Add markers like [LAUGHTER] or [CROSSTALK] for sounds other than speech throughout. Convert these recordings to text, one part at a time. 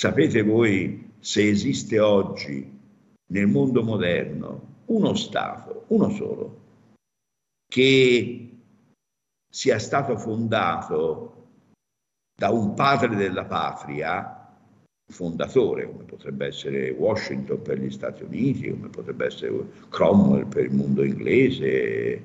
Sapete voi se esiste oggi nel mondo moderno uno Stato, uno solo, che sia stato fondato da un padre della patria, fondatore, come potrebbe essere Washington per gli Stati Uniti, come potrebbe essere Cromwell per il mondo inglese,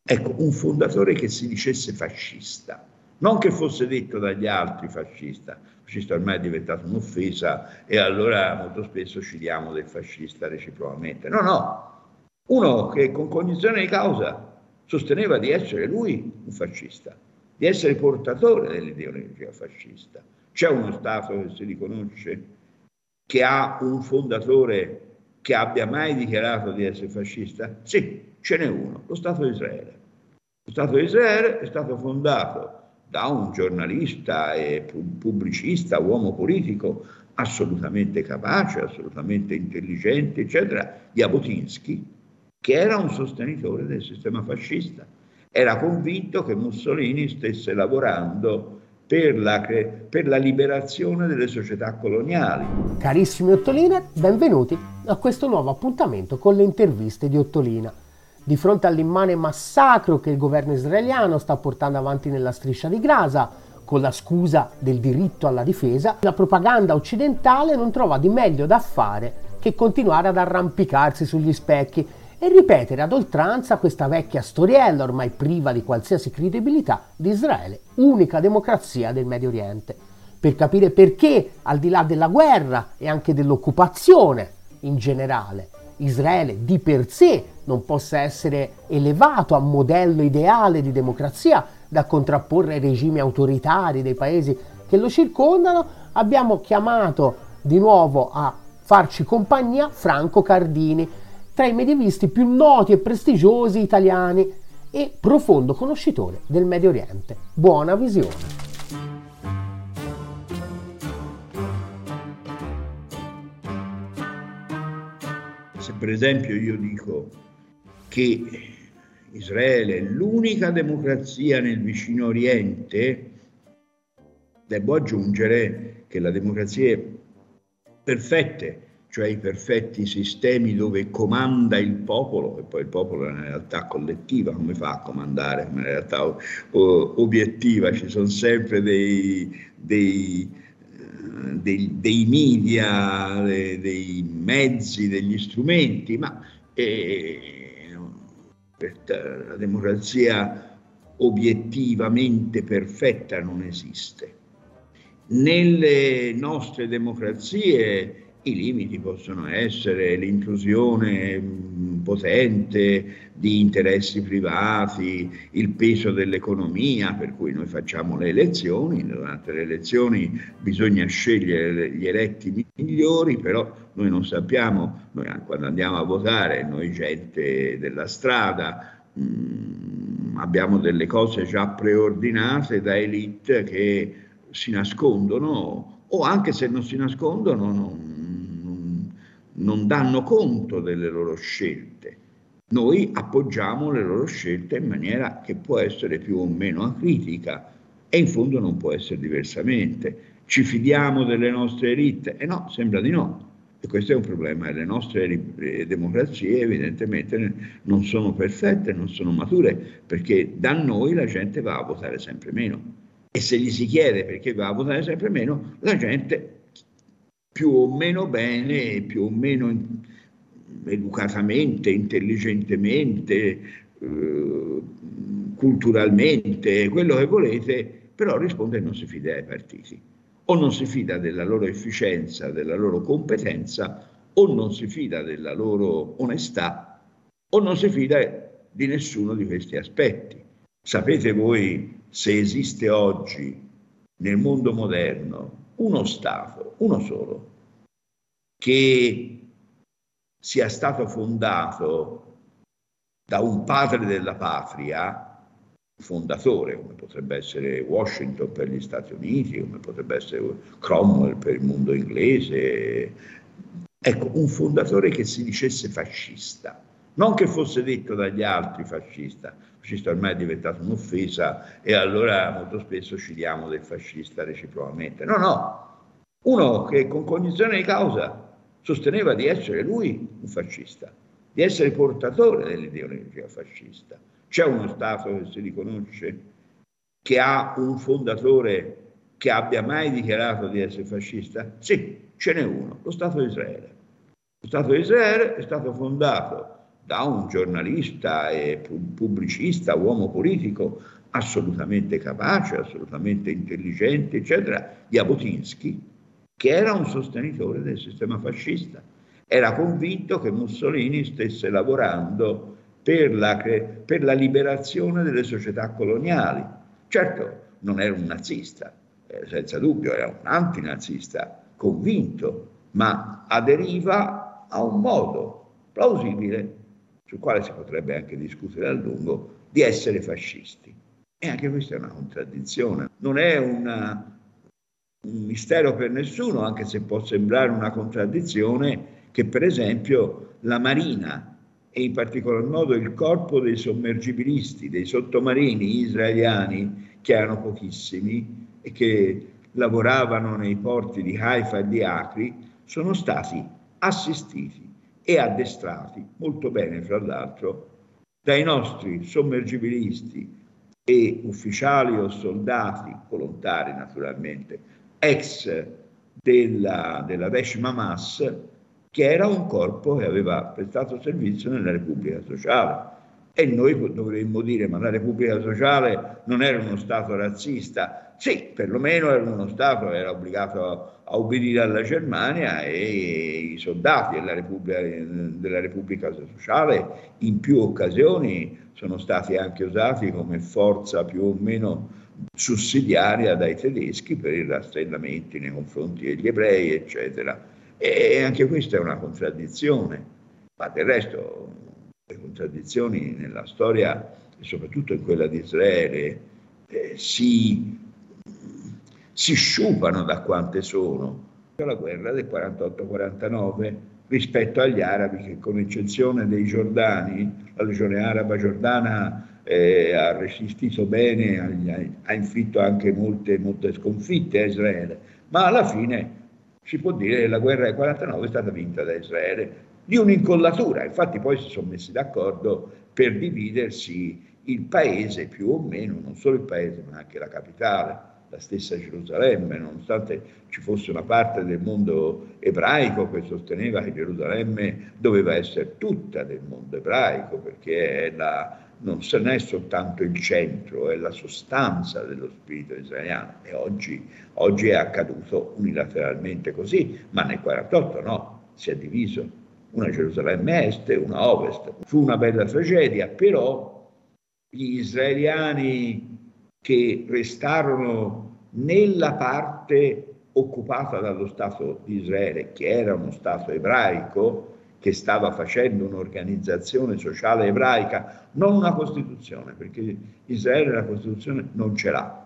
ecco, un fondatore che si dicesse fascista, non che fosse detto dagli altri fascista, fascista ormai è diventato un'offesa e allora molto spesso ci diamo del fascista reciprocamente. No, no, uno che con cognizione di causa sosteneva di essere lui un fascista, di essere portatore dell'ideologia fascista. C'è uno Stato che si riconosce che ha un fondatore che abbia mai dichiarato di essere fascista? Sì, ce n'è uno, lo Stato di Israele. Lo Stato di Israele è stato fondato da un giornalista e pubblicista, uomo politico assolutamente capace, assolutamente intelligente, eccetera, Jabotinsky, che era un sostenitore del sistema fascista. Era convinto che Mussolini stesse lavorando per la, per la, liberazione delle società coloniali. Carissimi Ottolina, benvenuti a questo nuovo appuntamento con le interviste di Ottolina di fronte all'immane massacro che il governo israeliano sta portando avanti nella striscia di Gaza, con la scusa del diritto alla difesa, la propaganda occidentale non trova di meglio da fare che continuare ad arrampicarsi sugli specchi e ripetere ad oltranza questa vecchia storiella ormai priva di qualsiasi credibilità di Israele, unica democrazia del Medio Oriente, per capire perché, al di là della guerra e anche dell'occupazione in generale, Israele di per sé non possa essere elevato a modello ideale di democrazia da contrapporre ai regimi autoritari dei paesi che lo circondano, abbiamo chiamato di nuovo a farci compagnia Franco Cardini, tra i medievisti più noti e prestigiosi italiani e profondo conoscitore del Medio Oriente. Buona visione! Se per esempio io dico che Israele è l'unica democrazia nel vicino Oriente, devo aggiungere che la democrazia perfette, cioè i perfetti sistemi dove comanda il popolo, e poi il popolo è una realtà collettiva, come fa a comandare? Una realtà obiettiva, ci sono sempre dei, dei dei, dei media, dei, mezzi, degli strumenti, ma eh, la democrazia obiettivamente perfetta non esiste. Nelle nostre democrazie i limiti possono essere l'intrusione potente di interessi privati, il peso dell'economia, per cui noi facciamo le elezioni, durante le elezioni bisogna scegliere gli eletti migliori, però noi non sappiamo, noi quando andiamo a votare, noi gente della strada, mh, mm, abbiamo delle cose già preordinate da elite che si nascondono o anche se non si nascondono non, non danno conto delle loro scelte. Noi appoggiamo le loro scelte in maniera che può essere più o meno acritica e in fondo non può essere diversamente. Ci fidiamo delle nostre elite? E eh no, sembra di no. E questo è un problema. Le nostre democrazie evidentemente non sono perfette, non sono mature, perché da noi la gente va a votare sempre meno. E se gli si chiede perché va a votare sempre meno, la gente più o meno bene, più o meno educatamente, intelligentemente, eh, culturalmente, quello che volete, però risponde non si fida dei partiti. O non si fida della loro efficienza, della loro competenza, o non si fida della loro onestà, o non si fida di nessuno di questi aspetti. Sapete voi se esiste oggi nel mondo moderno uno Stato, uno solo, che sia stato fondato da un padre della patria, fondatore, come potrebbe essere Washington per gli Stati Uniti, come potrebbe essere Cromwell per il mondo inglese, ecco, un fondatore che si dicesse fascista, non che fosse detto dagli altri fascista, fascista ormai è diventato un'offesa e allora molto spesso ci diamo del fascista reciprocamente. No, no, Uno che con cognizione di causa sosteneva di essere lui un fascista, di essere portatore dell'ideologia fascista. C'è uno Stato che si riconosce che ha un fondatore che abbia mai dichiarato di essere fascista? Sì, ce n'è uno, lo Stato di Israele. Lo Stato di Israele è stato fondato da un giornalista e pubblicista, uomo politico assolutamente capace, assolutamente intelligente, eccetera, Jabotinsky, che era un sostenitore del sistema fascista. Era convinto che Mussolini stesse lavorando per la, per la liberazione delle società coloniali. Certo, non era un nazista, eh, senza dubbio, era un antinazista convinto, ma aderiva a un modo plausibile sul quale si potrebbe anche discutere a lungo, di essere fascisti. E anche questa è una contraddizione, non è una, un mistero per nessuno, anche se può sembrare una contraddizione, che per esempio la Marina e in particolar modo il corpo dei sommergibilisti, dei sottomarini israeliani, che erano pochissimi e che lavoravano nei porti di Haifa e di Acri, sono stati assistiti e addestrati molto bene, fra l'altro, dai nostri sommergibilisti e ufficiali o soldati, volontari naturalmente, ex della, della Vesh Mamas, che era un corpo che aveva prestato servizio nella Repubblica Sociale. E noi dovremmo dire, ma la Repubblica Sociale non era uno Stato razzista, sì, perlomeno era uno Stato era obbligato a obbedire alla Germania e i soldati della Repubblica, della Repubblica Sociale in più occasioni sono stati anche usati come forza più o meno sussidiaria dai tedeschi per i rastrellamenti nei confronti degli ebrei, eccetera. E anche questa è una contraddizione, ma del resto le contraddizioni nella storia, e soprattutto in quella di Israele, eh, si si sciupano da quante sono. La guerra del 48-49 rispetto agli arabi che con eccezione dei giordani, la legione araba giordana eh, ha resistito bene, ha, ha inflitto anche molte, molte sconfitte a Israele, ma alla fine si può dire che la guerra del 49 è stata vinta da Israele di un'incollatura, infatti poi si sono messi d'accordo per dividersi il paese più o meno, non solo il paese ma anche la capitale la stessa Gerusalemme, nonostante ci fosse una parte del mondo ebraico che sosteneva che Gerusalemme doveva essere tutta del mondo ebraico, perché la, non è soltanto il centro, è la sostanza dello spirito israeliano. E oggi, oggi è accaduto unilateralmente così, ma nel 1948 no, si è diviso una Gerusalemme est e una ovest. Fu una bella tragedia, però gli israeliani che restarono nella parte occupata dallo Stato di Israele, che era uno Stato ebraico, che stava facendo un'organizzazione sociale ebraica, non una Costituzione, perché Israele la Costituzione non ce l'ha.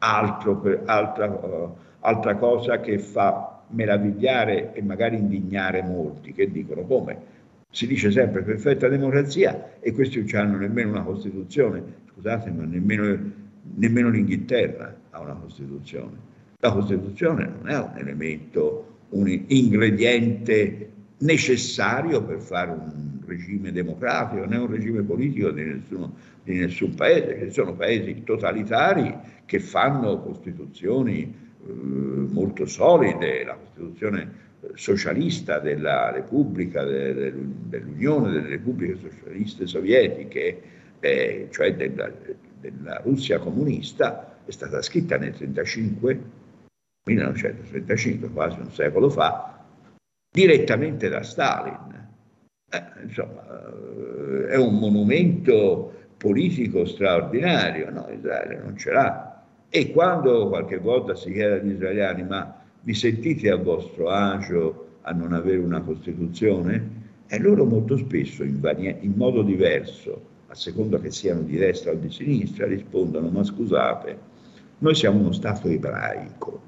Altro, altra, uh, altra cosa che fa meravigliare e magari indignare molti, che dicono come si dice sempre perfetta democrazia e questi non hanno nemmeno una Costituzione, scusate, ma nemmeno nemmeno l'Inghilterra ha una Costituzione. La Costituzione non è un elemento, un ingrediente necessario per fare un regime democratico, è un regime politico di, nessuno, di nessun paese, ci sono paesi totalitari che fanno costituzioni molto solide, la Costituzione socialista della Repubblica, de, de, dell'Unione delle Repubbliche Socialiste Sovietiche, eh, cioè della, della Russia comunista è stata scritta nel 1935, 1935, quasi un secolo fa, direttamente da Stalin. Eh, insomma, eh, è un monumento politico straordinario, no? Israele non ce l'ha. E quando qualche volta si chiede agli israeliani, ma vi sentite a vostro agio a non avere una Costituzione? E loro molto spesso, in, vari- in modo diverso, a seconda che siano di destra o di sinistra, rispondono ma scusate, noi siamo uno Stato ebraico,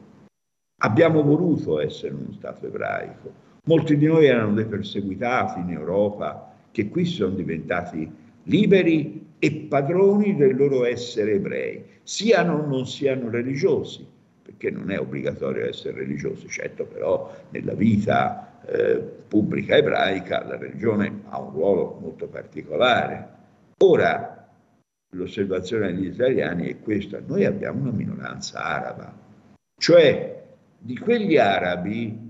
abbiamo voluto essere uno Stato ebraico, molti di noi erano dei perseguitati in Europa che qui sono diventati liberi e padroni del loro essere ebrei, siano o non siano religiosi, perché non è obbligatorio essere religiosi, certo però nella vita eh, pubblica ebraica la religione ha un ruolo molto particolare. Ora, l'osservazione degli israeliani è questa, noi abbiamo una minoranza araba, cioè di quegli arabi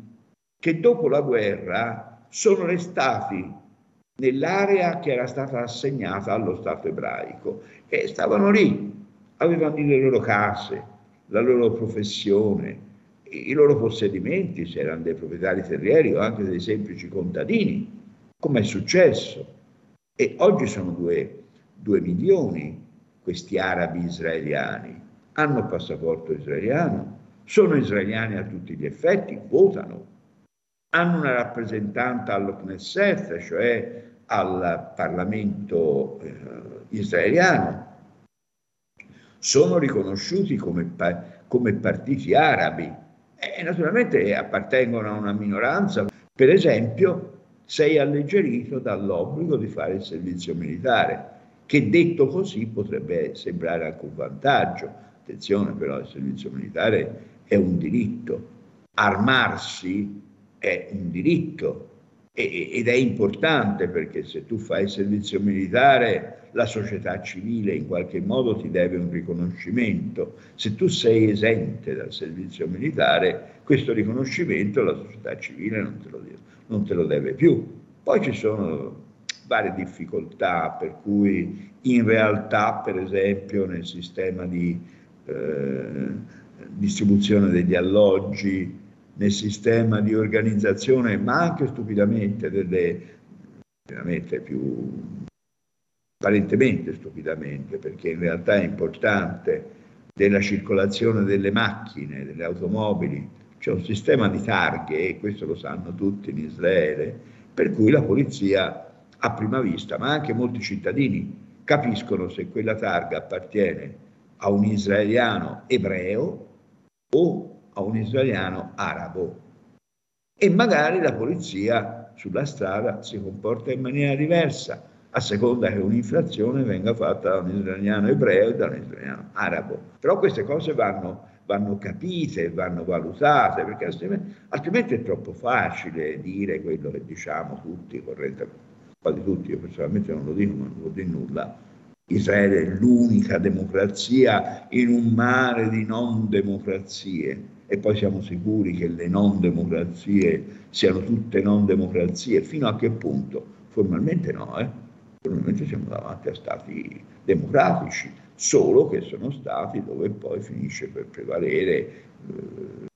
che dopo la guerra sono restati nell'area che era stata assegnata allo Stato ebraico e stavano lì, avevano le loro case, la loro professione, i loro possedimenti, se erano dei proprietari terrieri o anche dei semplici contadini, come è successo. E oggi sono due, due milioni questi arabi israeliani, hanno passaporto israeliano, sono israeliani a tutti gli effetti, votano, hanno una rappresentante allo Knesset, cioè al Parlamento eh, israeliano, sono riconosciuti come, come partiti arabi e naturalmente appartengono a una minoranza. Per esempio, sei alleggerito dall'obbligo di fare il servizio militare, che detto così potrebbe sembrare anche un vantaggio. Attenzione però, il servizio militare è un diritto, armarsi è un diritto ed è importante perché se tu fai il servizio militare la società civile in qualche modo ti deve un riconoscimento. Se tu sei esente dal servizio militare, questo riconoscimento la società civile non te lo, non te lo deve più. Poi ci sono varie difficoltà, per cui in realtà, per esempio, nel sistema di eh, distribuzione degli alloggi, nel sistema di organizzazione, ma anche stupidamente delle, veramente più apparentemente stupidamente, perché in realtà è importante, della circolazione delle macchine, delle automobili. C'è un sistema di targhe, e questo lo sanno tutti in Israele, per cui la polizia a prima vista, ma anche molti cittadini capiscono se quella targa appartiene a un israeliano ebreo o a un israeliano arabo. E magari la polizia sulla strada si comporta in maniera diversa a seconda che un'infrazione venga fatta da un israeliano ebreo e da un israeliano arabo. Però queste cose vanno, vanno capite, vanno valutate, perché altrimenti, altrimenti, è troppo facile dire quello che diciamo tutti, correttamente, quasi tutti, io personalmente non lo dico, ma non vuol dire nulla. Israele è l'unica democrazia in un mare di non democrazie e poi siamo sicuri che le non democrazie siano tutte non democrazie, fino a che punto? Formalmente no, eh? Probabilmente siamo davanti a stati democratici, solo che sono stati dove poi finisce per prevalere eh,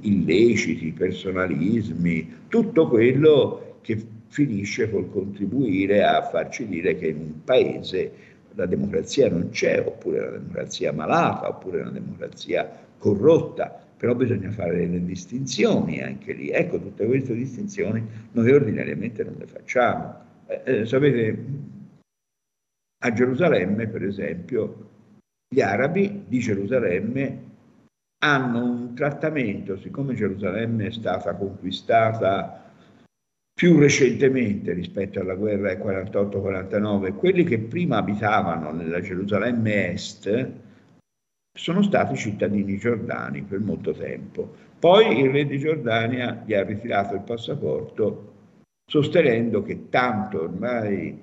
illeciti, personalismi, tutto quello che finisce col contribuire a farci dire che in un paese la democrazia non c'è, oppure la democrazia malata, oppure una democrazia corrotta, però bisogna fare delle distinzioni anche lì. Ecco, tutte queste distinzioni noi ordinariamente non le facciamo. Eh, eh, sapete, a Gerusalemme, per esempio, gli arabi di Gerusalemme hanno un trattamento, siccome Gerusalemme è stata conquistata più recentemente rispetto alla guerra del 48-49, quelli che prima abitavano nella Gerusalemme Est sono stati cittadini giordani per molto tempo. Poi il re di Giordania gli ha ritirato il passaporto sostenendo che tanto ormai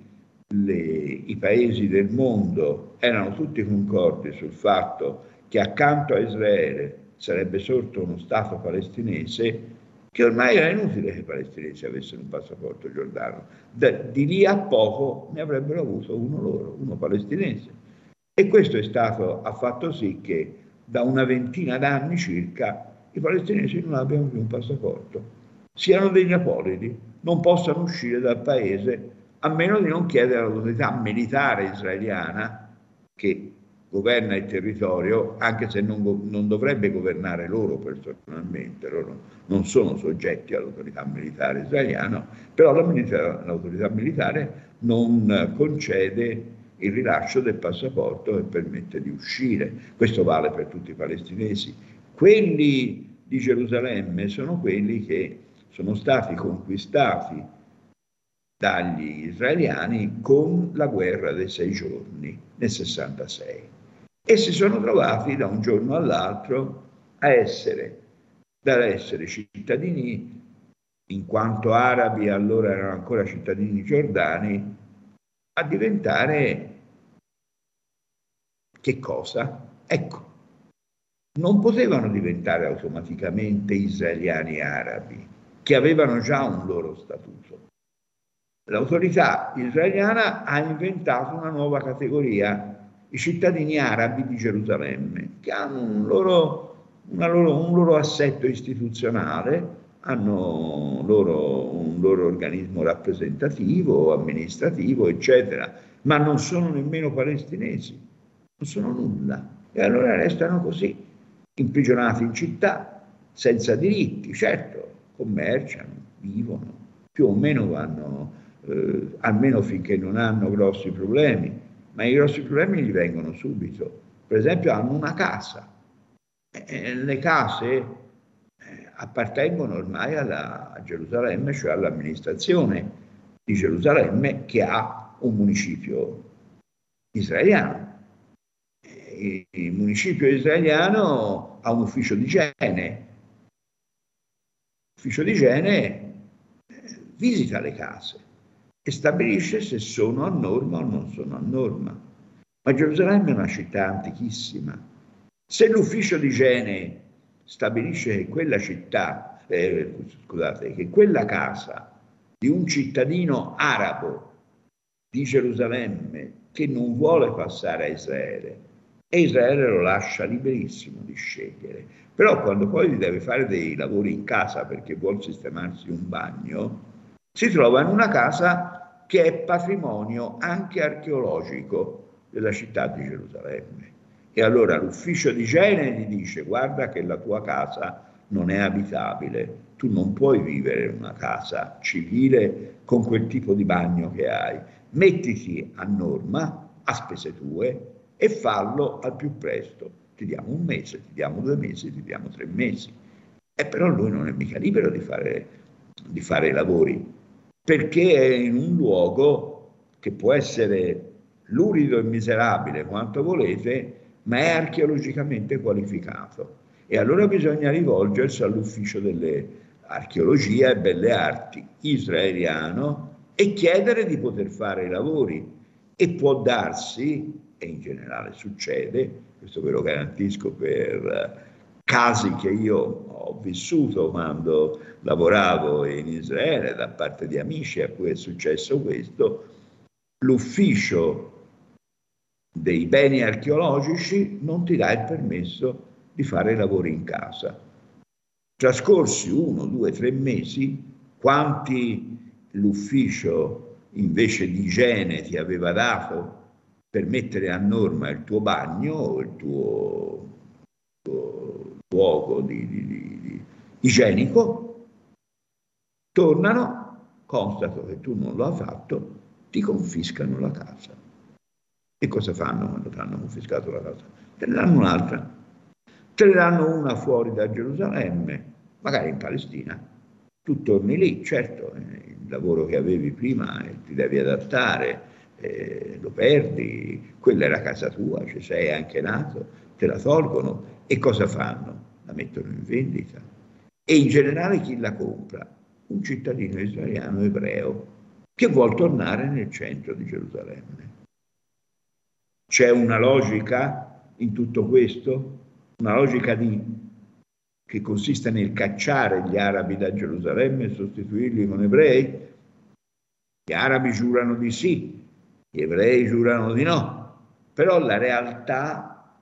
le, i paesi del mondo erano tutti concordi sul fatto che accanto a Israele sarebbe sorto uno Stato palestinese, che ormai era inutile che i palestinesi avessero un passaporto giordano. Da, di lì a poco ne avrebbero avuto uno loro, uno palestinese. E questo è stato, ha fatto sì che da una ventina d'anni circa i palestinesi non abbiano più un passaporto, siano degli apolidi, non possano uscire dal paese a meno di non chiedere all'autorità militare israeliana che governa il territorio, anche se non, non, dovrebbe governare loro personalmente, loro non sono soggetti all'autorità militare israeliana, però l'autorità militare non concede il rilascio del passaporto che permette di uscire. Questo vale per tutti i palestinesi. Quelli di Gerusalemme sono quelli che sono stati conquistati dagli israeliani con la guerra dei sei giorni nel 66 e si sono trovati da un giorno all'altro a essere, da essere cittadini, in quanto arabi allora erano ancora cittadini giordani, a diventare che cosa? Ecco, non potevano diventare automaticamente israeliani arabi, che avevano già un loro statuto. L'autorità israeliana ha inventato una nuova categoria, i cittadini arabi di Gerusalemme, che hanno un loro, loro, un loro assetto istituzionale, hanno loro, un loro organismo rappresentativo, amministrativo, eccetera, ma non sono nemmeno palestinesi, non sono nulla. E allora restano così, imprigionati in città, senza diritti, certo, commerciano, vivono, più o meno vanno, eh, almeno finché non hanno grossi problemi, ma i grossi problemi gli vengono subito. Per esempio hanno una casa, e le case eh, appartengono ormai alla, a Gerusalemme, cioè all'amministrazione di Gerusalemme che ha un municipio israeliano. Il municipio israeliano ha un ufficio di igiene. L'ufficio di igiene eh, visita le case e stabilisce se sono a norma o non sono a norma. Ma Gerusalemme è una città antichissima. Se l'ufficio di igiene stabilisce che quella città, eh, scusate, che quella casa di un cittadino arabo di Gerusalemme che non vuole passare a Israele e Israele lo lascia liberissimo di scegliere. Però quando poi deve fare dei lavori in casa perché vuole sistemarsi un bagno, si trova in una casa che è patrimonio anche archeologico della città di Gerusalemme. E allora l'ufficio di igiene gli dice guarda che la tua casa non è abitabile, tu non puoi vivere in una casa civile con quel tipo di bagno che hai, mettiti a norma a spese tue e fallo al più presto. Ti diamo un mese, ti diamo due mesi, ti diamo tre mesi. E però lui non è mica libero di fare, di fare i lavori perché è in un luogo che può essere lurido e miserabile quanto volete, ma è archeologicamente qualificato. E allora bisogna rivolgersi all'ufficio delle archeologia e belle arti israeliano e chiedere di poter fare i lavori. E può darsi, e in generale succede, questo ve lo garantisco per casi che io ho vissuto quando lavoravo in Israele da parte di amici a cui è successo questo, l'ufficio dei beni archeologici non ti dà il permesso di fare lavori in casa. Trascorsi uno, due, tre mesi, quanti l'ufficio invece di igiene ti aveva dato per mettere a norma il tuo bagno o il tuo, tuo luogo di, di, di, igienico, tornano, constatano che tu non lo hai fatto, ti confiscano la casa. E cosa fanno quando ti hanno confiscato la casa? Te ne danno un'altra. Te ne danno una fuori da Gerusalemme, magari in Palestina. Tu torni lì, certo, eh, il lavoro che avevi prima eh, ti devi adattare, eh, lo perdi, quella era casa tua, ci sei anche nato, te la tolgono e cosa fanno? La mettono in vendita. E in generale chi la compra? Un cittadino israeliano ebreo che vuole tornare nel centro di Gerusalemme. C'è una logica in tutto questo? Una logica di, che consiste nel cacciare gli arabi da Gerusalemme e sostituirli con ebrei? Gli arabi giurano di sì, gli ebrei giurano di no, però la realtà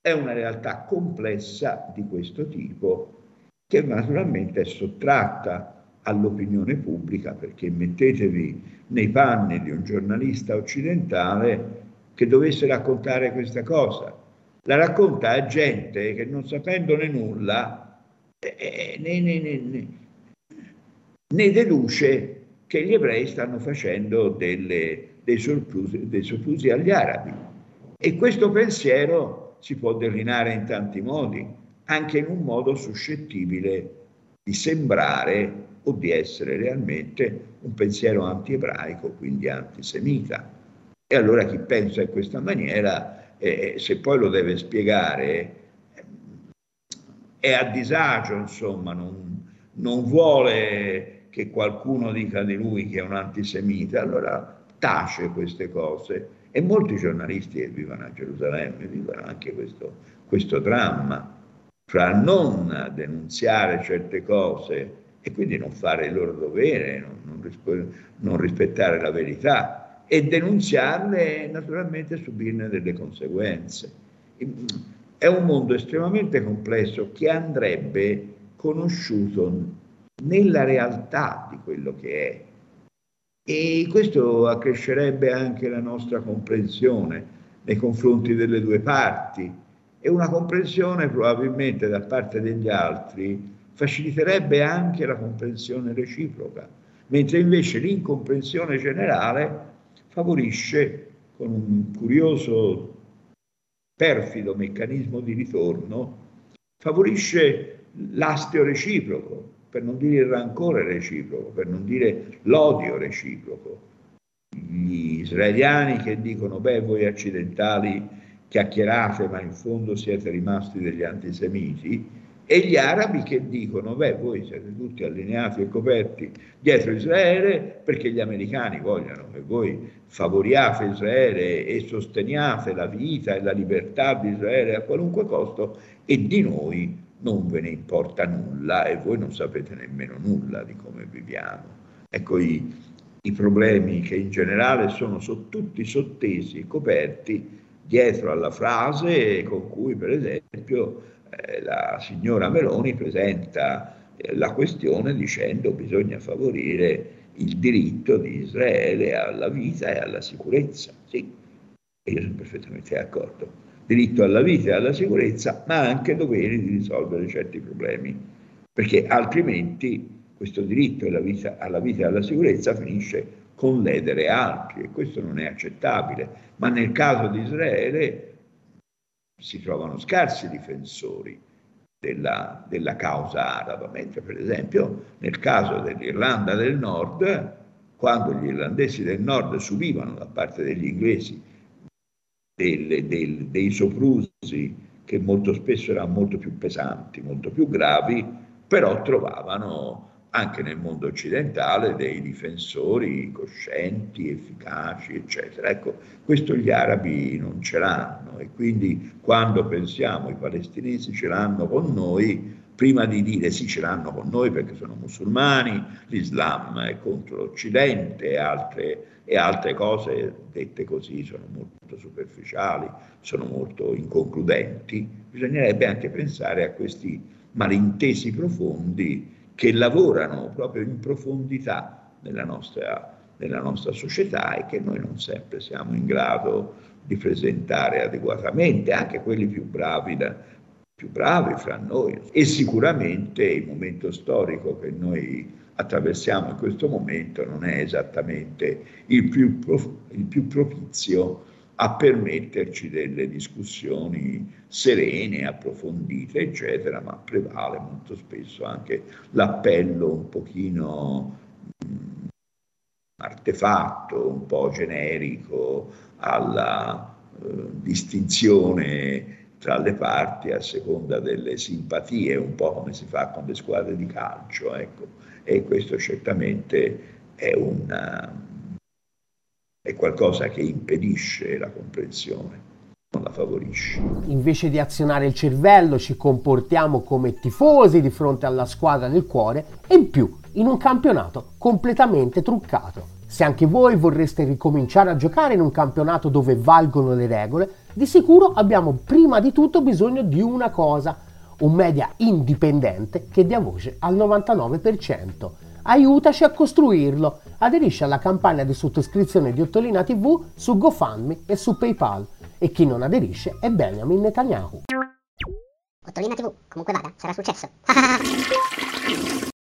è una realtà complessa di questo tipo che naturalmente è sottratta all'opinione pubblica perché mettetevi nei panni di un giornalista occidentale che dovesse raccontare questa cosa. La racconta a gente che non sapendone nulla eh, ne, ne, ne, ne, deduce che gli ebrei stanno facendo delle, dei, soprusi, dei soprusi agli arabi. E questo pensiero si può declinare in tanti modi, anche in un modo suscettibile di sembrare o di essere realmente un pensiero anti-ebraico, quindi antisemita. E allora chi pensa in questa maniera, eh, se poi lo deve spiegare, è a disagio, insomma, non, non vuole che qualcuno dica di lui che è un antisemita, allora tace queste cose. E molti giornalisti che vivono a Gerusalemme vivono anche questo, questo dramma fra non denunziare certe cose e quindi non fare il loro dovere, non, non rispettare la verità e denunziarle e naturalmente subirne delle conseguenze. È un mondo estremamente complesso che andrebbe conosciuto nella realtà di quello che è e questo accrescerebbe anche la nostra comprensione nei confronti delle due parti e una comprensione probabilmente da parte degli altri faciliterebbe anche la comprensione reciproca, mentre invece l'incomprensione generale favorisce con un curioso, perfido meccanismo di ritorno, favorisce l'astio reciproco, per non dire il rancore reciproco, per non dire l'odio reciproco. Gli israeliani che dicono, beh, voi occidentali chiacchierate, ma in fondo siete rimasti degli antisemiti, e gli arabi che dicono, beh, voi siete tutti allineati e coperti dietro Israele perché gli americani vogliono che voi favoriate Israele e sosteniate la vita e la libertà di Israele a qualunque costo e di noi non ve ne importa nulla e voi non sapete nemmeno nulla di come viviamo. Ecco i, i problemi che in generale sono so, tutti sottesi e coperti dietro alla frase con cui per esempio la signora Meloni presenta eh, la questione dicendo bisogna favorire il diritto di Israele alla vita e alla sicurezza. Sì, io sono perfettamente d'accordo. Diritto alla vita e alla sicurezza, ma anche dovere di risolvere certi problemi, perché altrimenti questo diritto alla vita, alla vita e alla sicurezza finisce con ledere altri e questo non è accettabile. Ma nel caso di Israele si trovano scarsi difensori della, della causa araba, mentre per esempio nel caso dell'Irlanda del Nord, quando gli irlandesi del Nord subivano da parte degli inglesi delle, del, dei soprusi che molto spesso erano molto più pesanti, molto più gravi, però trovavano anche nel mondo occidentale dei difensori coscienti, efficaci, eccetera. Ecco, questo gli arabi non ce l'hanno e quindi quando pensiamo i palestinesi ce l'hanno con noi, prima di dire sì ce l'hanno con noi perché sono musulmani, l'Islam è contro l'Occidente e altre, e altre cose dette così sono molto superficiali, sono molto inconcludenti, bisognerebbe anche pensare a questi malintesi profondi che lavorano proprio in profondità nella nostra, nella nostra società e che noi non sempre siamo in grado di presentare adeguatamente, anche quelli più bravi, da, più bravi fra noi. E sicuramente il momento storico che noi attraversiamo in questo momento non è esattamente il più, il più propizio a permetterci delle discussioni serene, approfondite, eccetera, ma prevale molto spesso anche l'appello un pochino mh, artefatto, un po' generico alla eh, distinzione tra le parti a seconda delle simpatie, un po' come si fa con le squadre di calcio, ecco. E questo certamente è una è qualcosa che impedisce la comprensione, non la favorisce. Invece di azionare il cervello ci comportiamo come tifosi di fronte alla squadra del cuore e in più in un campionato completamente truccato. Se anche voi vorreste ricominciare a giocare in un campionato dove valgono le regole, di sicuro abbiamo prima di tutto bisogno di una cosa, un media indipendente che dia voce al 99%. Aiutaci a costruirlo aderisce alla campagna di sottoscrizione di Ottolina TV su GoFundMe e su PayPal e chi non aderisce è Benjamin Netanyahu. Ottolina TV, comunque vada, sarà successo. [LAUGHS]